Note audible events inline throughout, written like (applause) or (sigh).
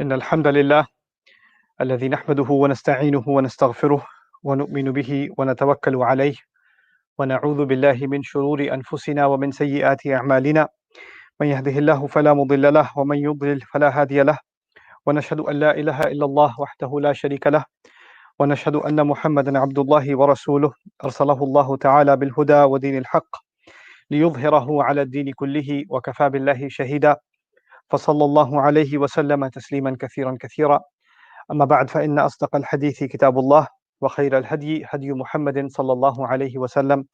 إن الحمد لله الذي نحمده ونستعينه ونستغفره ونؤمن به ونتوكل عليه ونعوذ بالله من شرور أنفسنا ومن سيئات أعمالنا. من يهده الله فلا مضل له ومن يضلل فلا هادي له. ونشهد أن لا إله إلا الله وحده لا شريك له. ونشهد أن محمدا عبد الله ورسوله. أرسله الله تعالى بالهدى ودين الحق ليظهره على الدين كله وكفى بالله شهيدا. فصلى الله عليه وسلم تسليما كثيرا كثيرا. أما بعد فإن أصدق الحديث كتاب الله وخير الهدي هدي محمد صلى الله عليه وسلم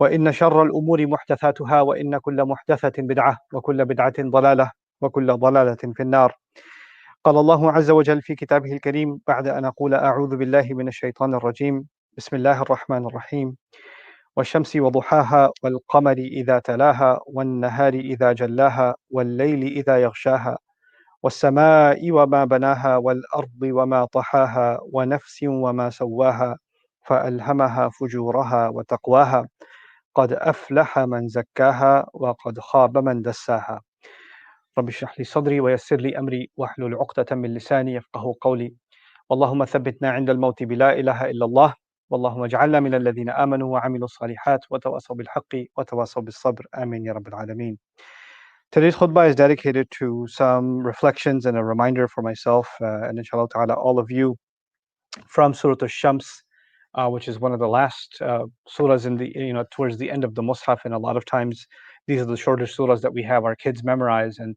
وإن شر الأمور محدثاتها وإن كل محدثة بدعة وكل بدعة ضلالة وكل ضلالة في النار. قال الله عز وجل في كتابه الكريم بعد أن أقول أعوذ بالله من الشيطان الرجيم بسم الله الرحمن الرحيم. والشمس وضحاها والقمر إذا تلاها والنهار إذا جلاها والليل إذا يغشاها والسماء وما بناها والأرض وما طحاها ونفس وما سواها فألهمها فجورها وتقواها قد أفلح من زكاها وقد خاب من دساها رب اشرح لي صدري ويسر لي أمري واحلل عقدة من لساني يفقه قولي. اللهم ثبتنا عند الموت بلا إله إلا الله واللهم اجعلنا من الذين آمنوا وعملوا الصالحات وتواصوا بالحق وتواصوا بالصبر آمين يا رب العالمين Today's khutbah is dedicated to some reflections and a reminder for myself uh, and inshallah ta'ala all of you from Surah Al-Shams uh, which is one of the last uh, surahs in the you know towards the end of the Mus'haf and a lot of times these are the shorter surahs that we have our kids memorize and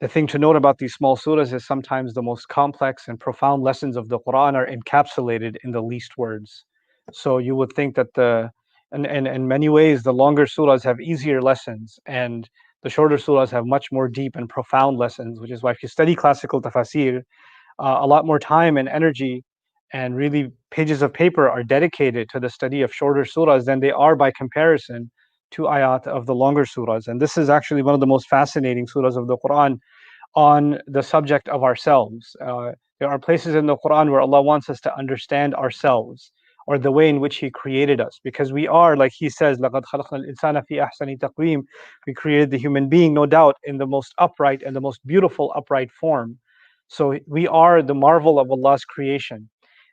the thing to note about these small surahs is sometimes the most complex and profound lessons of the Quran are encapsulated in the least words. So you would think that the and, and in many ways the longer surahs have easier lessons and the shorter surahs have much more deep and profound lessons, which is why if you study classical tafsir, uh, a lot more time and energy and really pages of paper are dedicated to the study of shorter surahs than they are by comparison to ayat of the longer surahs. And this is actually one of the most fascinating surahs of the Quran on the subject of ourselves. Uh, there are places in the Quran where Allah wants us to understand ourselves or the way in which He created us, because we are, like He says, لَقَدْ خَلَقْنَا الْإِنسَانَ فِي أَحْسَنِ تَقْوِيمٍ We created the human being, no doubt, in the most upright and the most beautiful upright form. So we are the marvel of Allah's creation.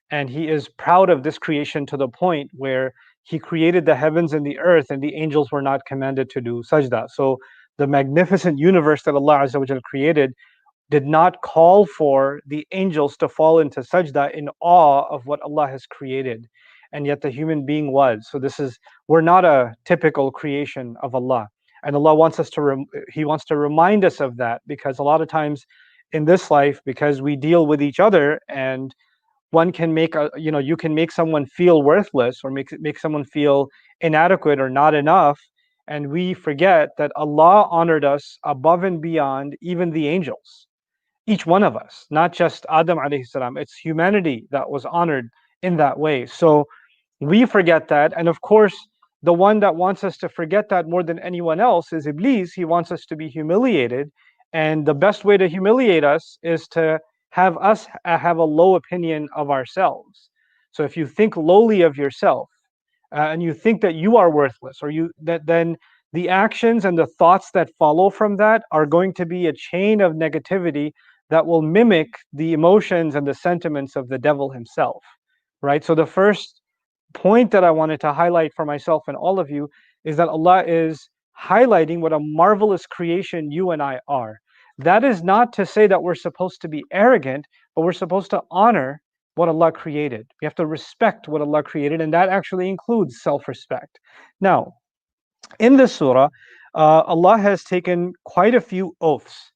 And He is proud of this creation to the point where He created the heavens and the earth, and the angels were not commanded to do sajda. So the magnificent universe that Allah Azza created did not call for the angels to fall into sajda in awe of what Allah has created. And yet the human being was. So this is, we're not a typical creation of Allah. And Allah wants us to, rem- He wants to remind us of that because a lot of times in this life, because we deal with each other and one can make a, you know, you can make someone feel worthless or make, make someone feel inadequate or not enough and we forget that Allah honored us above and beyond even the angels. Each one of us, not just Adam alayhi salam, it's humanity that was honored in that way. So we forget that. And of course, the one that wants us to forget that more than anyone else is Iblis. He wants us to be humiliated. And the best way to humiliate us is to have us have a low opinion of ourselves. So if you think lowly of yourself, uh, and you think that you are worthless or you that then the actions and the thoughts that follow from that are going to be a chain of negativity that will mimic the emotions and the sentiments of the devil himself right so the first point that i wanted to highlight for myself and all of you is that allah is highlighting what a marvelous creation you and i are that is not to say that we're supposed to be arrogant but we're supposed to honor what Allah created. We have to respect what Allah created, and that actually includes self respect. Now, in this surah, uh, Allah has taken quite a few oaths.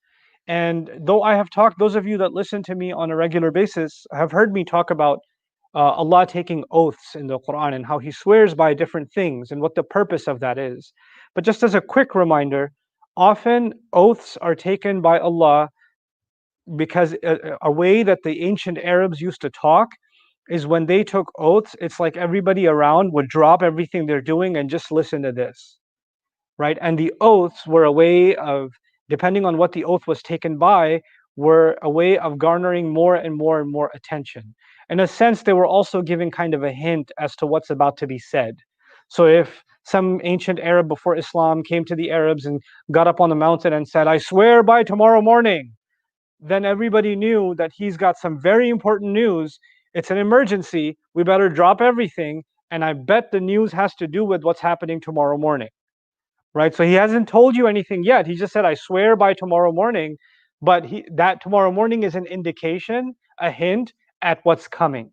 And though I have talked, those of you that listen to me on a regular basis have heard me talk about uh, Allah taking oaths in the Quran and how He swears by different things and what the purpose of that is. But just as a quick reminder, often oaths are taken by Allah because a, uh, uh, a, way that the ancient Arabs used to talk is when they took oaths, it's like everybody around would drop everything they're doing and just listen to this. Right? And the oaths were a way of, depending on what the oath was taken by, were a way of garnering more and more and more attention. In a sense, they were also giving kind of a hint as to what's about to be said. So if some ancient Arab before Islam came to the Arabs and got up on the mountain and said, I swear by tomorrow morning, then everybody knew that he's got some very important news. It's an emergency. We better drop everything. And I bet the news has to do with what's happening tomorrow morning. Right? So he hasn't told you anything yet. He just said, I swear by tomorrow morning. But he, that tomorrow morning is an indication, a hint at what's coming.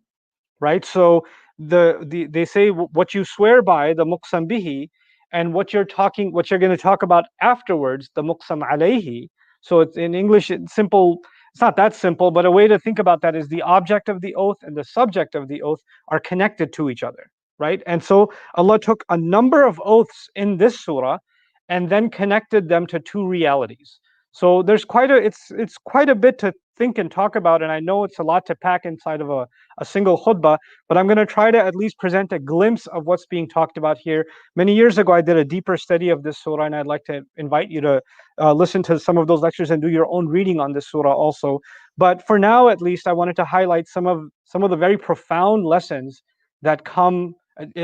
Right? So the, the they say what you swear by, the muqsam bihi, and what you're talking, what you're going to talk about afterwards, the muqsam alayhi, so it's in English, it's simple. It's not that simple, but a way to think about that is the object of the oath and the subject of the oath are connected to each other, right? And so Allah took a number of oaths in this surah and then connected them to two realities. So there's quite a it's it's quite a bit to think and talk about. And I know it's a lot to pack inside of a, a single khutbah, but I'm going to try to at least present a glimpse of what's being talked about here. Many years ago, I did a deeper study of this surah, and I'd like to invite you to uh, listen to some of those lectures and do your own reading on this surah also. But for now, at least, I wanted to highlight some of some of the very profound lessons that come,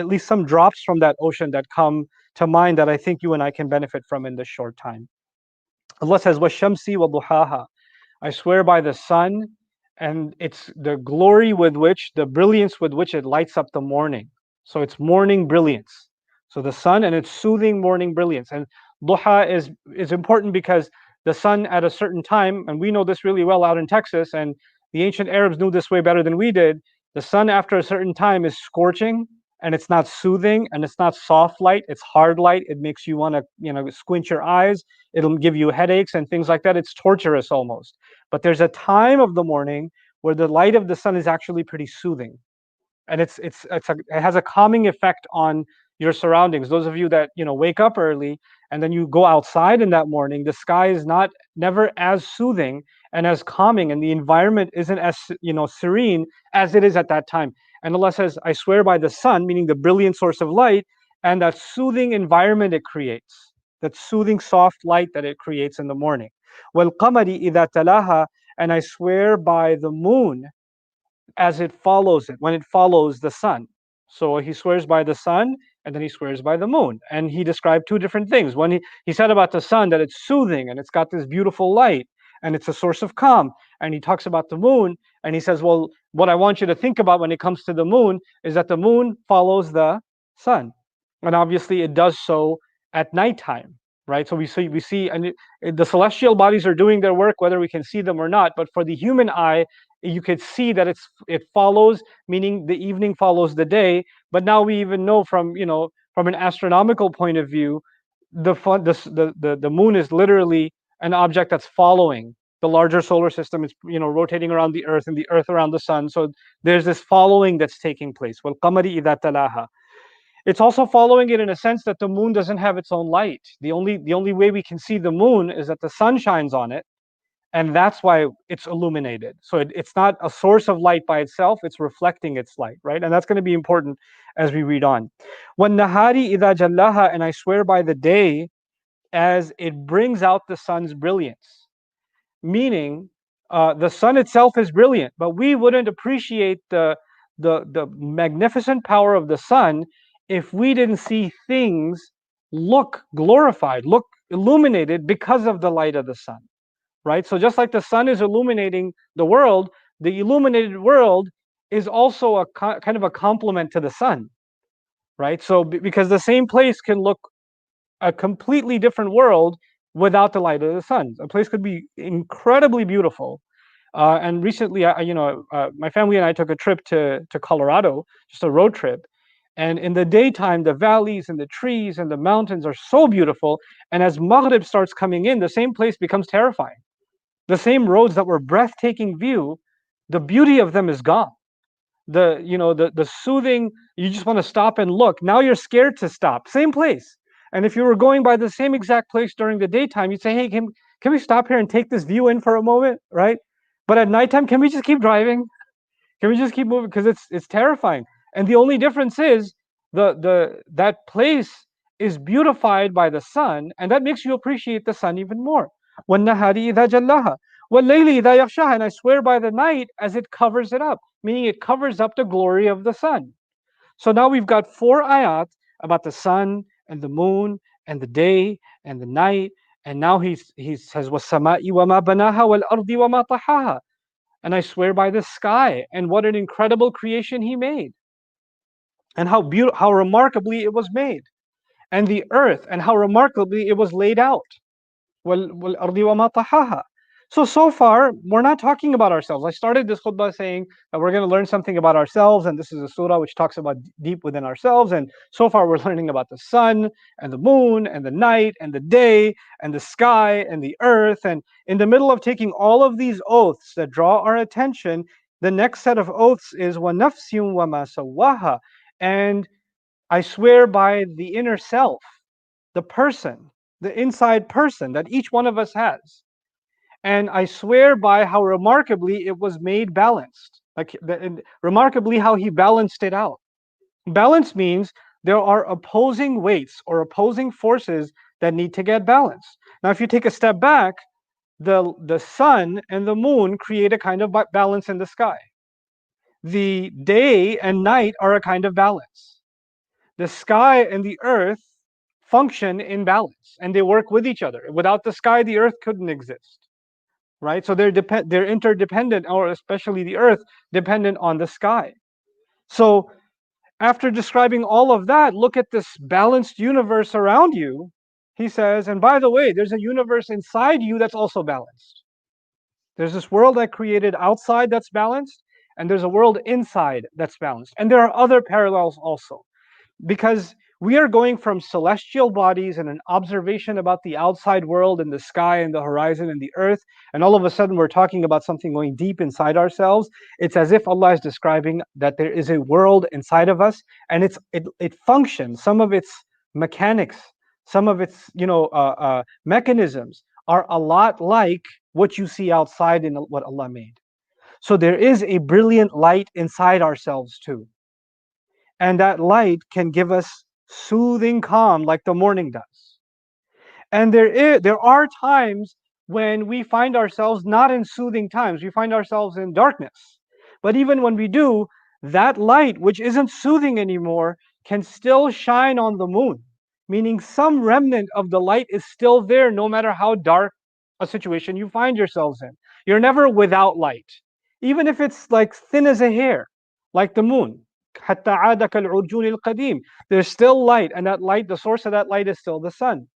at least some drops from that ocean that come to mind that I think you and I can benefit from in this short time. Allah says, "Washamsi wa duhaha." I swear by the sun and it's the glory with which, the brilliance with which it lights up the morning. So it's morning brilliance. So the sun and its soothing morning brilliance. And duha is, is important because the sun at a certain time, and we know this really well out in Texas, and the ancient Arabs knew this way better than we did. The sun after a certain time is scorching and it's not soothing and it's not soft light it's hard light it makes you want to you know squint your eyes it'll give you headaches and things like that it's torturous almost. But there's a time of the morning where the light of the sun is actually pretty soothing. And it's it's, it's a, it has a calming effect on your surroundings. Those of you that you know wake up early and then you go outside in that morning the sky is not never as soothing and as calming and the environment isn't as you know serene as it is at that time and Allah says, I swear by the sun, meaning the brilliant source of light, and that soothing environment it creates, that soothing soft light that it creates in the morning. Well, qamari idha talaha, and I swear by the moon as it follows it, when it follows the sun. So he swears by the sun and then he swears by the moon. And he described two different things. When he, he said about the sun that it's soothing and it's got this beautiful light and it's a source of calm. And he talks about the moon and he says, Well, what I want you to think about when it comes to the moon is that the moon follows the sun. And obviously it does so at nighttime, right? So we see, we see, and it, the celestial bodies are doing their work, whether we can see them or not. But for the human eye, you could see that it's it follows, meaning the evening follows the day. But now we even know from you know from an astronomical point of view, the fun, the the the moon is literally an object that's following the larger solar system. Is you know rotating around the earth and the earth around the sun. So there's this following that's taking place. Well qamari idha talaha. It's also following it in a sense that the moon doesn't have its own light. The only the only way we can see the moon is that the sun shines on it and that's why it's illuminated. So it, it's not a source of light by itself it's reflecting its light right? And that's going to be important as we read on. When nahari idha jallaha and i swear by the day as it brings out the sun's brilliance. Meaning, uh, the sun itself is brilliant, but we wouldn't appreciate the, the, the magnificent power of the sun if we didn't see things look glorified, look illuminated because of the light of the sun. Right? So, just like the sun is illuminating the world, the illuminated world is also a kind of a complement to the sun. Right? So, because the same place can look a completely different world without the light of the sun. A place could be incredibly beautiful. Uh, and recently, I, you know, uh, my family and I took a trip to to Colorado, just a road trip. And in the daytime, the valleys and the trees and the mountains are so beautiful. And as Maghrib starts coming in, the same place becomes terrifying. The same roads that were breathtaking view, the beauty of them is gone. The you know the the soothing. You just want to stop and look. Now you're scared to stop. Same place. And if you were going by the same exact place during the daytime, you'd say, hey, can, can we stop here and take this view in for a moment, right? But at nighttime, can we just keep driving? Can we just keep moving? Because it's it's terrifying. And the only difference is the the that place is beautified by the sun, and that makes you appreciate the sun even more. وَالنَّهَارِ إِذَا جَلَّهَا وَاللَّيْلِ إِذَا يَغْشَاهَا And I swear by the night as it covers it up, meaning it covers up the glory of the sun. So now we've got four ayat about the sun and the moon and the day and the night And now he's, he says, وَالسَّمَاءِ وَمَا بَنَاهَا وَالْأَرْضِ وَمَا طَحَاهَا And I swear by the sky and what an incredible creation he made. And how beautiful, how remarkably it was made. And the earth and how remarkably it was laid out. وَالْأَرْضِ وَمَا طَحَاهَا so, so far, we're not talking about ourselves. I started this khutbah saying that we're going to learn something about ourselves, and this is a surah which talks about deep within ourselves. And so far, we're (laughs) learning about the sun and the moon and the night and the day and the sky and the earth. And in the middle of taking all of these oaths that draw our attention, the next set of oaths is wa nafsiyum wa masawaha. And I swear by the inner self, the person, the inside person that each one of us has and I swear by how remarkably it was made balanced. Like remarkably how he balanced it out. Balance means there are opposing weights or opposing forces that need to get balanced. Now, if you take a step back, the, the sun and the moon create a kind of balance in the sky. The day and night are a kind of balance. The sky and the earth function in balance and they work with each other. Without the sky, the earth couldn't exist right? So they're depend they're interdependent, or especially the earth, dependent on the sky. So after describing all of that, look at this balanced universe around you. He says, and by the way, there's a universe inside you that's also balanced. There's this world I created outside that's balanced, and there's a world inside that's balanced. And there are other parallels also. Because we are going from celestial bodies and an observation about the outside world and the sky and the horizon and the earth, and all of a sudden we're talking about something going deep inside ourselves. It's as if Allah is describing that there is a world inside of us, and it's it it functions. Some of its mechanics, some of its you know uh, uh, mechanisms are a lot like what you see outside in what Allah made. So there is a brilliant light inside ourselves too. And that light can give us soothing calm like the morning does. And there is there are times when we find ourselves not in soothing times, we find ourselves in darkness. But even when we do, that light, which isn't soothing anymore, can still shine on the moon, meaning some remnant of the light is still there no matter how dark a situation you find yourselves in. You're never without light, even if it's like thin as a hair, like the moon. حتى عاد كالعرجون القديم. There's still light, and that light, the source of that light is still the sun.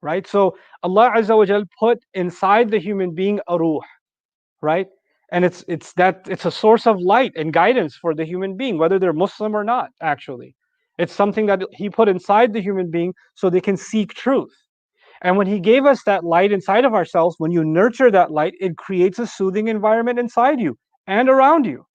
Right? So Allah Azza wa Jal put inside the human being a ruh, right? And it's it's that it's a source of light and guidance for the human being, whether they're Muslim or not, actually. It's something that he put inside the human being so they can seek truth. And when he gave us that light inside of ourselves, when you nurture that light, it creates a soothing environment inside you and around you.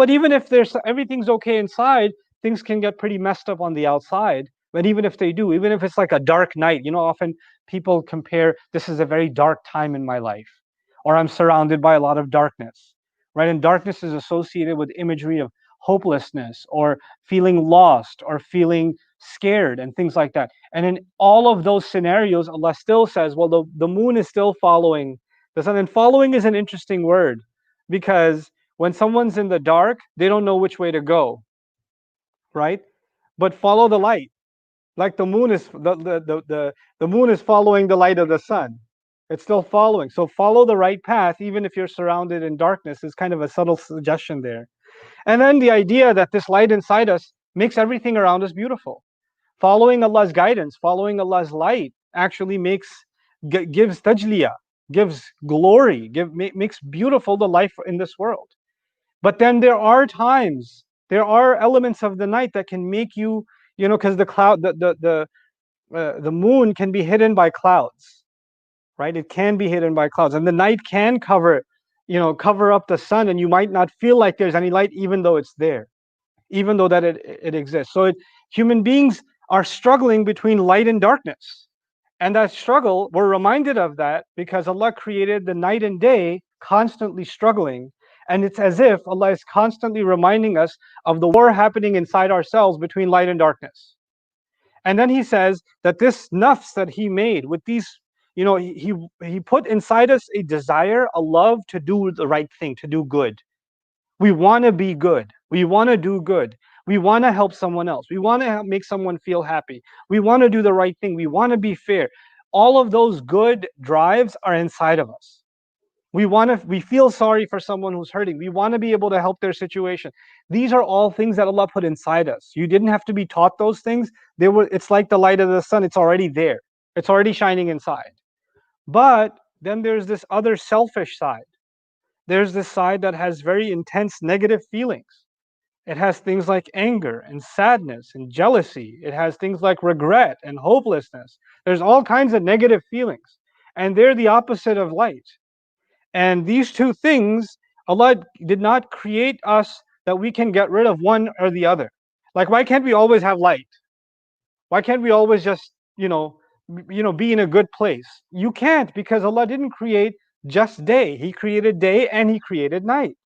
But even if there's everything's okay inside, things can get pretty messed up on the outside. But even if they do, even if it's like a dark night, you know, often people compare this is a very dark time in my life, or I'm surrounded by a lot of darkness, right? And darkness is associated with imagery of hopelessness or feeling lost or feeling scared and things like that. And in all of those scenarios, Allah still says, well, the, the moon is still following the sun. And following is an interesting word because when someone's in the dark, they don't know which way to go, right? But follow the light. Like the moon is the, the, the, the, the moon is following the light of the sun. It's still following. So follow the right path, even if you're surrounded in darkness, is kind of a subtle suggestion there. And then the idea that this light inside us makes everything around us beautiful. Following Allah's guidance, following Allah's light actually makes gives tajliya, gives glory, give makes beautiful the life in this world. But then there are times, there are elements of the night that can make you, you know, because the cloud, the the the uh, the moon can be hidden by clouds, right? It can be hidden by clouds, and the night can cover, you know, cover up the sun, and you might not feel like there's any light, even though it's there, even though that it it exists. So it, human beings are struggling between light and darkness. And that struggle, we're reminded of that because Allah created the night and day constantly struggling and it's as if Allah is constantly reminding us of the war happening inside ourselves between light and darkness. And then he says that this nafs that he made with these, you know, he, he put inside us a desire, a love to do the right thing, to do good. We want to be good. We want to do good. We want to help someone else. We want to make someone feel happy. We want to do the right thing. We want to be fair. all of those good drives are inside of us. We want to, we feel sorry for someone who's hurting. We want to be able to help their situation. These are all things that Allah put inside us. You didn't have to be taught those things. They were, it's like the light of the sun. It's already there. It's already shining inside. But then there's this other selfish side. There's this side that has very intense negative feelings. It has things like anger and sadness and jealousy. It has things like regret and hopelessness. There's all kinds of negative feelings. And they're the opposite of light. And these two things, Allah did not create us that we can get rid of one or the other. Like, why can't we always have light? Why can't we always just, you know, you know, be in a good place? You can't because Allah didn't create just day. He created day and He created night.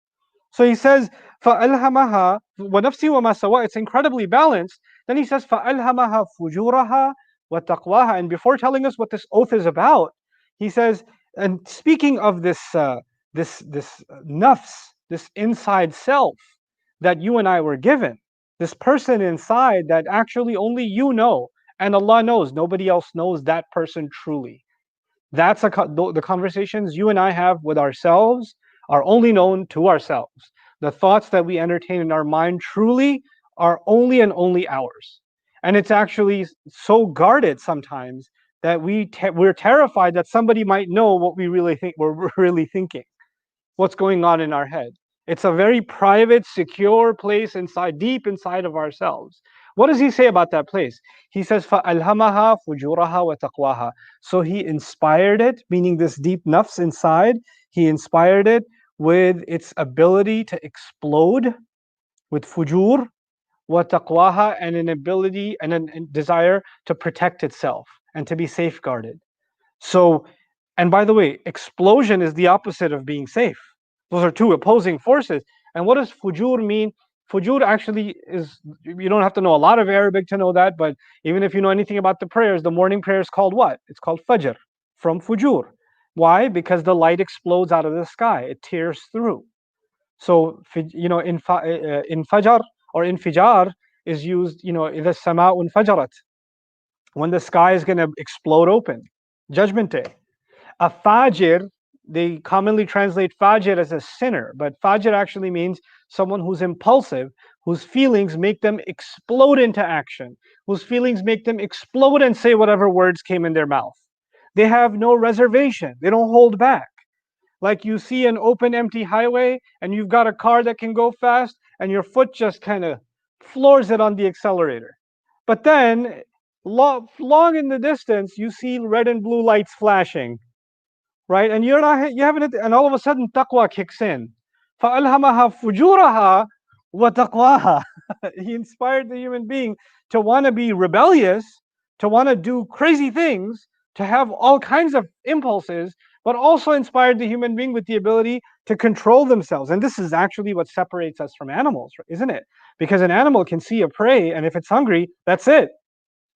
So He says, فَأَلْهَمَهَا وَنَفْسِي وَمَا سَوَى It's incredibly balanced. Then He says, فَأَلْهَمَهَا فُجُورَهَا وَتَقْوَاهَا And before telling us what this oath is about, He says, and speaking of this uh, this this uh, nafs, this inside self that you and I were given, this person inside that actually only you know and Allah knows, nobody else knows that person truly. That's a, the conversations you and I have with ourselves are only known to ourselves. The thoughts that we entertain in our mind truly are only and only ours. And it's actually so guarded sometimes that we te- we're terrified that somebody might know what we really think we're (laughs) really thinking what's going on in our head. It's a very private secure place inside deep inside of ourselves. What does he say about that place? He says فَأَلْهَمَهَا wa وَتَقْوَاهَا so he inspired it meaning this deep nafs inside he inspired it with its ability to explode with fujur wa taqwaha and an ability and a an, an desire to protect itself and to be safeguarded. So, and by the way, explosion is the opposite of being safe. Those are two opposing forces. And what does fujur mean? Fujur actually is, you don't have to know a lot of Arabic to know that, but even if you know anything about the prayers, the morning prayer is called what? It's called fajr, from fujur. Why? Because the light explodes out of the sky, it tears through. So, you know, in, uh, in fajr or in fijar is used, you know, the sama'un fajarat, when the sky is going to explode open, judgment day. A fajr, they commonly translate fajr as a sinner, but fajr actually means someone who's impulsive, whose feelings make them explode into action, whose feelings make them explode and say whatever words came in their mouth. They have no reservation, they don't hold back. Like you see an open, empty highway, and you've got a car that can go fast, and your foot just kind of floors it on the accelerator. But then long, in the distance, you see red and blue lights flashing, right? And you're not, you haven't, and all of a sudden taqwa kicks in. فَأَلْهَمَهَا وَتَقْوَاهَا (laughs) He inspired the human being to want to be rebellious, to want to do crazy things, to have all kinds of impulses, but also inspired the human being with the ability to control themselves. And this is actually what separates us from animals, isn't it? Because an animal can see a prey, and if it's hungry, that's it.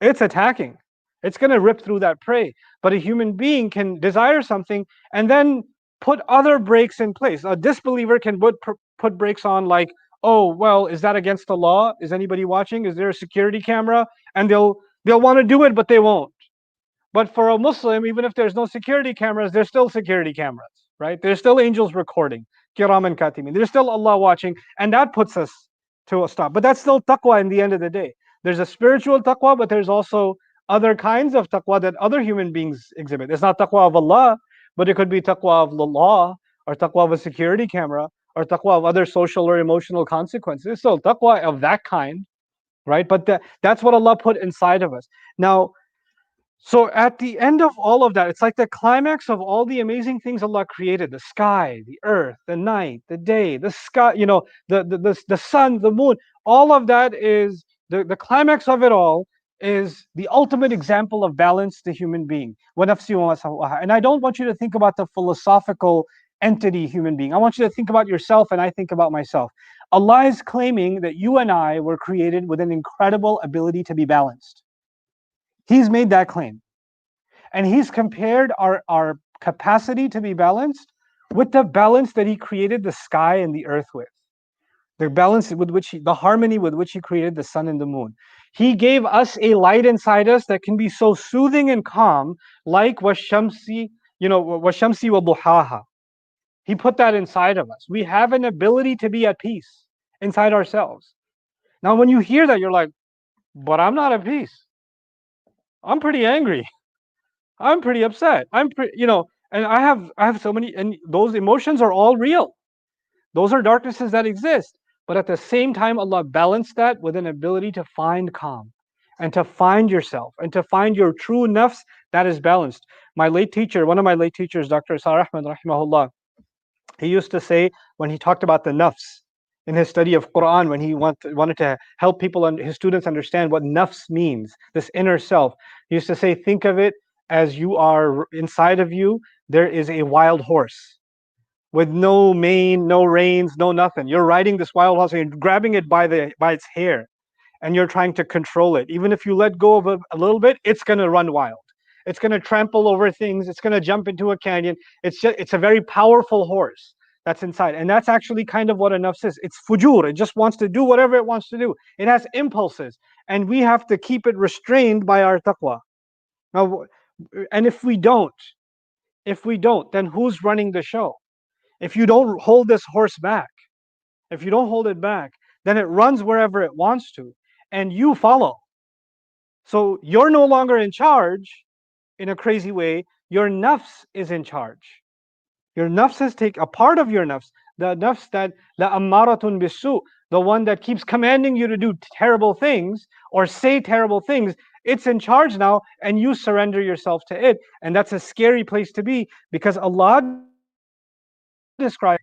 It's attacking. It's going to rip through that prey. But a human being can desire something and then put other brakes in place. A disbeliever can put, put brakes on, like, oh, well, is that against the law? Is anybody watching? Is there a security camera? And they'll they'll want to do it, but they won't. But for a Muslim, even if there's no security cameras, there's still security cameras, right? There's still angels recording, kiraman katibin. There's still Allah watching, and that puts us to a stop. But that's still taqwa in the end of the day. There's a spiritual taqwa, but there's also other kinds of taqwa that other human beings exhibit. It's not taqwa of Allah, but it could be taqwa of the law, or taqwa of a security camera, or taqwa of other social or emotional consequences. So taqwa of that kind, right? But the, that's what Allah put inside of us. Now, so at the end of all of that, it's like the climax of all the amazing things Allah created: the sky, the earth, the night, the day, the sky, you know, the the the, the sun, the moon. All of that is the, the climax of it all is the ultimate example of balance the human being. And I don't want you to think about the philosophical entity human being. I want you to think about yourself and I think about myself. Allah is claiming that you and I were created with an incredible ability to be balanced. He's made that claim. And he's compared our, our capacity to be balanced with the balance that he created the sky and the earth with the balance with which he, the harmony with which he created the sun and the moon. He gave us a light inside us that can be so soothing and calm, like washamsi, you know, washamsi wa duhaha. He put that inside of us. We have an ability to be at peace inside ourselves. Now, when you hear that, you're like, but I'm not at peace. I'm pretty angry. I'm pretty upset. I'm pretty, you know, and I have I have so many, and those emotions are all real. Those are darknesses that exist. But at the same time, Allah balanced that with an ability to find calm and to find yourself and to find your true nafs that is balanced. My late teacher, one of my late teachers, Dr. Israr Ahmed, rahimahullah, he used to say when he talked about the nafs in his study of Quran, when he want, wanted to help people and his students understand what nafs means, this inner self, he used to say, think of it as you are inside of you, there is a wild horse with no mane, no reins, no nothing. You're riding this wild horse and you're grabbing it by the by its hair and you're trying to control it. Even if you let go of a little bit, it's gonna run wild. It's gonna trample over things, it's gonna jump into a canyon. It's just it's a very powerful horse that's inside. And that's actually kind of what a nafs is. It's fujur. It just wants to do whatever it wants to do. It has impulses. And we have to keep it restrained by our taqwa. Now, and if we don't, if we don't, then who's running the show? If you don't hold this horse back, if you don't hold it back, then it runs wherever it wants to, and you follow. So you're no longer in charge in a crazy way. Your nafs is in charge. Your nafs has take a part of your nafs, the nafs that la ammaratun bisu, the one that keeps commanding you to do terrible things or say terrible things, it's in charge now, and you surrender yourself to it. And that's a scary place to be because Allah describes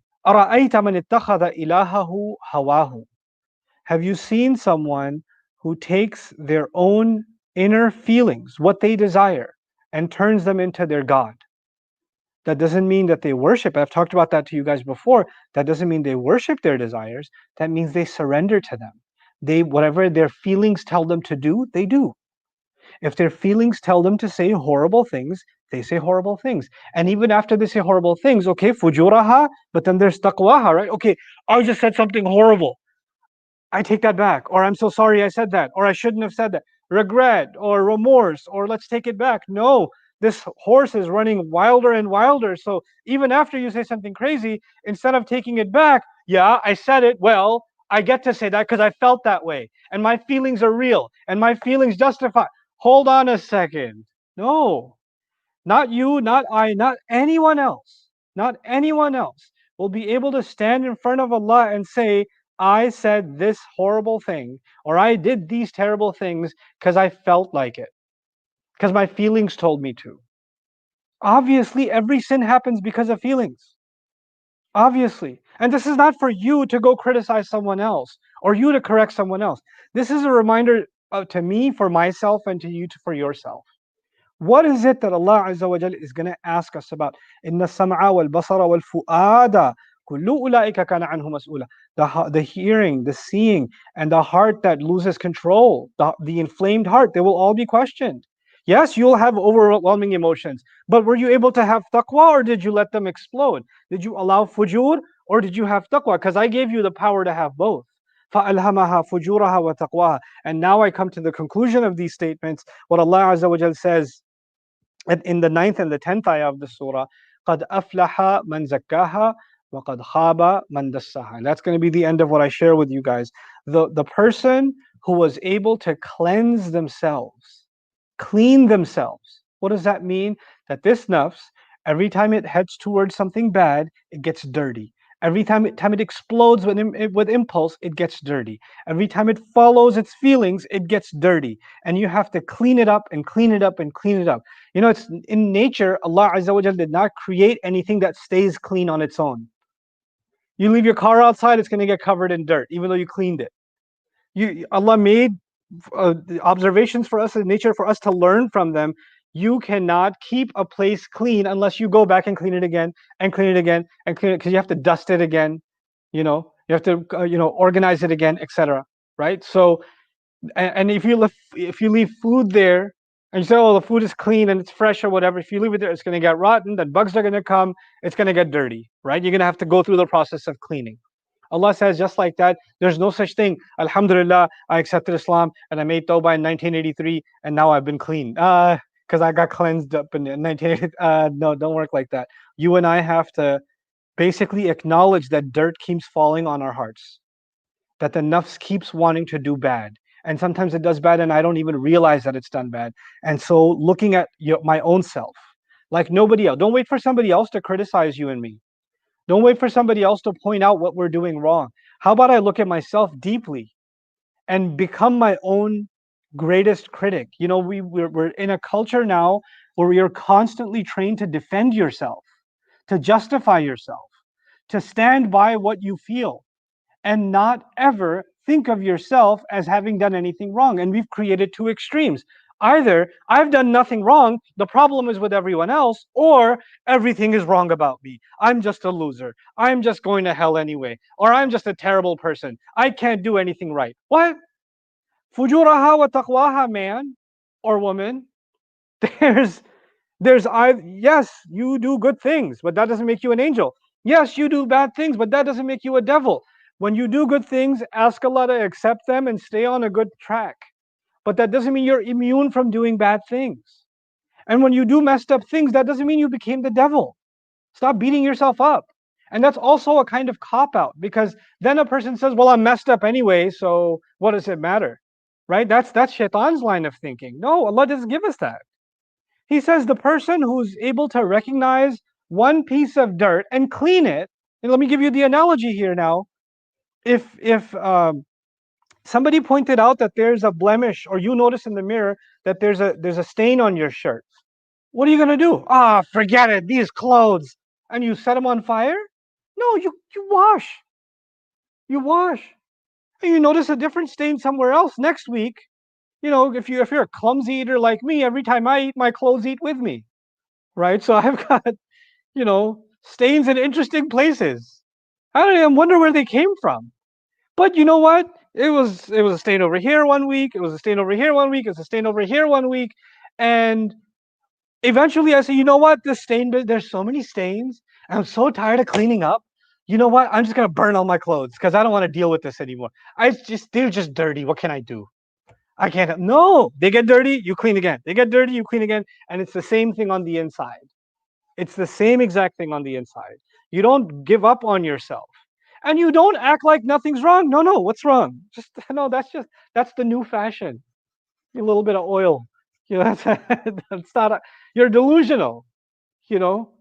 Have you seen someone who takes their own inner feelings, what they desire, and turns them into their God? That doesn't mean that they worship. I've talked about that to you guys before. That doesn't mean they worship their desires. That means they surrender to them. They whatever their feelings tell them to do, they do. If their feelings tell them to say horrible things, they say horrible things. And even after they say horrible things, okay, fujuraha, but then there's taqwaha, right? Okay, I just said something horrible. I take that back. Or I'm so sorry I said that. Or I shouldn't have said that. Regret or remorse or let's take it back. No, this horse is running wilder and wilder. So even after you say something crazy, instead of taking it back, yeah, I said it. Well, I get to say that because I felt that way. And my feelings are real and my feelings justify. Hold on a second. No, not you, not I, not anyone else, not anyone else will be able to stand in front of Allah and say, I said this horrible thing, or I did these terrible things because I felt like it, because my feelings told me to. Obviously, every sin happens because of feelings. Obviously. And this is not for you to go criticize someone else or you to correct someone else. This is a reminder uh, to me for myself and to you for yourself. What is it that Allah Azza wa is going to ask us about? إِنَّ السَّمْعَ وَالْبَصَرَ وَالْفُؤَادَ كُلُّ أُولَٰئِكَ كَانَ عَنْهُ مَسْئُولًا the, the hearing, the seeing, and the heart that loses control, the, the inflamed heart, they will all be questioned. Yes, you'll have overwhelming emotions, but were you able to have taqwa or did you let them explode? Did you allow fujur or did you have taqwa? Because I gave you the power to have both. And now I come to the conclusion of these statements. What Allah Azza wa says, in the ninth and the tenth ayah of the surah, قَدْ أَفْلَحَ مَنْ زَكَّاهَا وَقَدْ خَابَ مَنْ دَسَّاهَا And that's going to be the end of what I share with you guys. The, the person who was able to cleanse themselves, clean themselves. What does that mean? That this nafs, every time it heads towards something bad, it gets dirty. Every time it, time it explodes with, with impulse, it gets dirty. Every time it follows its feelings, it gets dirty. And you have to clean it up and clean it up and clean it up. You know, it's in nature, Allah Azza wa did not create anything that stays clean on its own. You leave your car outside, it's going to get covered in dirt, even though you cleaned it. You, Allah made uh, observations for us in nature for us to learn from them you cannot keep a place clean unless you go back and clean it again and clean it again and clean it because you have to dust it again you know you have to uh, you know organize it again etc right so and, and if you leave if you leave food there and you say oh the food is clean and it's fresh or whatever if you leave it there it's going to get rotten then bugs are going to come it's going to get dirty right you're going to have to go through the process of cleaning Allah says just like that, there's no such thing. Alhamdulillah, I accepted Islam and I made tawbah in 1983 and now I've been clean. Uh, because I got cleansed up in 1980. Uh, no, don't work like that. You and I have to basically acknowledge that dirt keeps falling on our hearts, that the nafs keeps wanting to do bad. And sometimes it does bad and I don't even realize that it's done bad. And so looking at your, my own self, like nobody else, don't wait for somebody else to criticize you and me. Don't wait for somebody else to point out what we're doing wrong. How about I look at myself deeply and become my own greatest critic? You know, we, we're, we're in a culture now where you're constantly trained to defend yourself, to justify yourself, to stand by what you feel, and not ever think of yourself as having done anything wrong. And we've created two extremes. Either I've done nothing wrong, the problem is with everyone else, or everything is wrong about me. I'm just a loser. I'm just going to hell anyway. Or I'm just a terrible person. I can't do anything right. What? Fujuraha wa taqwaha, man or woman. (laughs) There's there's I yes, you do good things, but that doesn't make you an angel. Yes, you do bad things, but that doesn't make you a devil. When you do good things, ask Allah to accept them and stay on a good track. But that doesn't mean you're immune from doing bad things. And when you do messed up things, that doesn't mean you became the devil. Stop beating yourself up. And that's also a kind of cop out because then a person says, Well, I'm messed up anyway, so what does it matter? Right? That's that's shaitan's line of thinking. No, Allah doesn't give us that. He says the person who's able to recognize one piece of dirt and clean it. And let me give you the analogy here now. If if um, somebody pointed out that there's a blemish or you notice in the mirror that there's a there's a stain on your shirt what are you going to do ah forget it these clothes and you set them on fire no you you wash you wash and you notice a different stain somewhere else next week. You know if you if you're a clumsy eater like me every time i eat my clothes eat with me. Right? So (laughs) i've got you know stains in interesting places. I don't even wonder where they came from. But you know what? It was it was a stain over here one week. It was a stain over here one week. It's a stain over here one week. And eventually i say you know what? This stain there's so many stains. I'm so tired of cleaning up you know what i'm just to burn all my clothes because i don't want to deal with this anymore i just they're just dirty what can i do i can't no they get dirty you clean again they get dirty you clean again and it's the same thing on the inside it's the same exact thing on the inside you don't give up on yourself and you don't act like nothing's wrong. No, no, what's wrong? Just (laughs) no, that's just that's the new fashion. A little bit of oil. You know, that's (laughs) that's not. A, you're delusional. You know,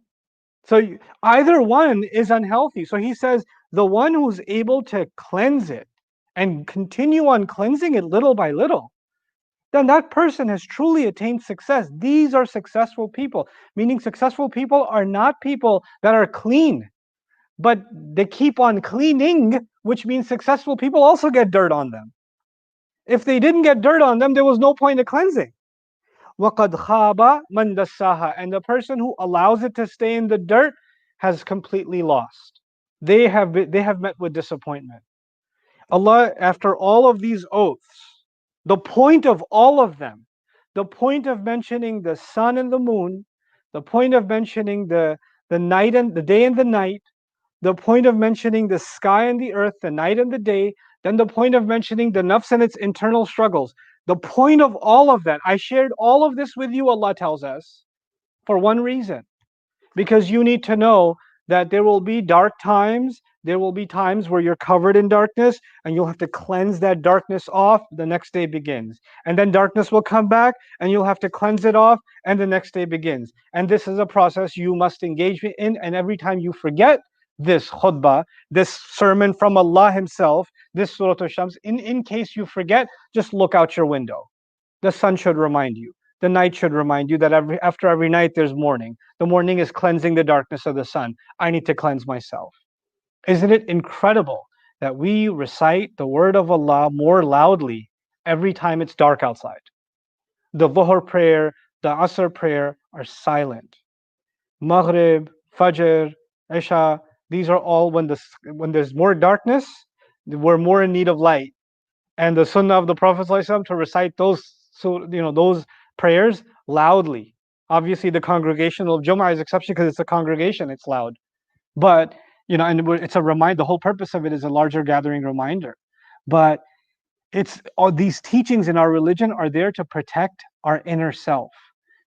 so either one is unhealthy. So he says the one who's able to cleanse it and continue on cleansing it little by little, then that person has truly attained success. These are successful people, meaning successful people are not people that are clean but they keep on cleaning, which means successful people also get dirt on them. If they didn't get dirt on them, there was no point of cleansing. وَقَدْ خَابَ مَنْ دَسَّاهَا And the person who allows it to stay in the dirt has completely lost. They have, been, they have met with disappointment. Allah, after all of these oaths, the point of all of them, the point of mentioning the sun and the moon, the point of mentioning the, the night and the day and the night, the point of mentioning the sky and the earth, the night and the day, then the point of mentioning the nafs and its internal struggles. The point of all of that, I shared all of this with you, Allah tells us, for one reason. Because you need to know that there will be dark times, there will be times where you're covered in darkness, and you'll have to cleanse that darkness off. The next day begins. And then darkness will come back, and you'll have to cleanse it off, and the next day begins. And this is a process you must engage in, and every time you forget, this khutbah, this sermon from Allah Himself, this Surah Al-Shams. In, in case you forget, just look out your window. The sun should remind you. The night should remind you that every, after every night there's morning. The morning is cleansing the darkness of the sun. I need to cleanse myself. Isn't it incredible that we recite the word of Allah more loudly every time it's dark outside? The Dhuhr prayer, the Asr prayer are silent. Maghrib, Fajr, Isha, these are all when the when there's more darkness, we're more in need of light. And the sunnah of the Prophet ﷺ to recite those so you know those prayers loudly. Obviously, the congregational of Jum'ah is exception because it's a congregation, it's loud. But you know, and it's a reminder. The whole purpose of it is a larger gathering reminder. But it's all these teachings in our religion are there to protect our inner self,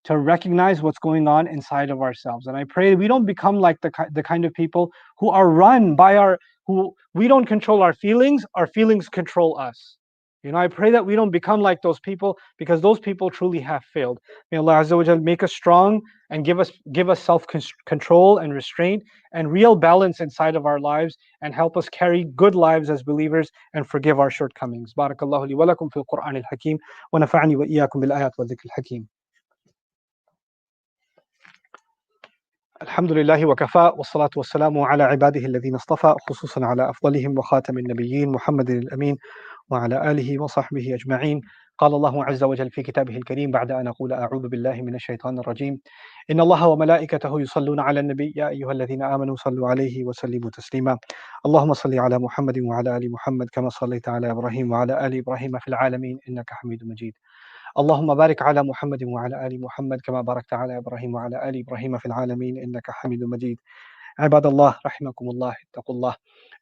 to recognize what's going on inside of ourselves. And I pray we don't become like the, the kind of people who are run by our, who we don't control our feelings, our feelings control us. You know, I pray that we don't become like those people because those people truly have failed. May Allah Azza wa make us strong and give us give us self-control and restraint and real balance inside of our lives and help us carry good lives as believers and forgive our shortcomings. Barakallahu li wa lakum fil Qur'an al-Hakim wa nafa'ani wa iyyakum bil ayat wa dhikr al-Hakim. الحمد لله وكفى والصلاة والسلام على عباده الذين اصطفى خصوصا على أفضلهم وخاتم النبيين محمد الأمين وعلى آله وصحبه أجمعين. قال الله عز وجل في كتابه الكريم بعد أن أقول أعوذ بالله من الشيطان الرجيم. إن الله وملائكته يصلون على النبي. يا أيها الذين آمنوا صلوا عليه وسلموا تسليما. اللهم صل على محمد وعلى آل محمد كما صليت على إبراهيم وعلى آل إبراهيم في العالمين. إنك حميد مجيد. اللهم بارك على محمد وعلى آل محمد كما باركت على إبراهيم وعلى آل إبراهيم في العالمين إنك حميد مجيد. عباد الله رحمكم الله اتقوا الله.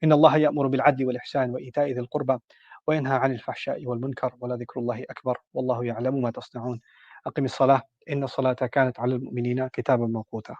إن الله يأمر بالعدل والإحسان وإيتاء ذي القربى وينهى عن الفحشاء والمنكر ولذكر الله أكبر والله يعلم ما تصنعون. أقم الصلاة إن الصلاة كانت على المؤمنين كتابا موقوتا.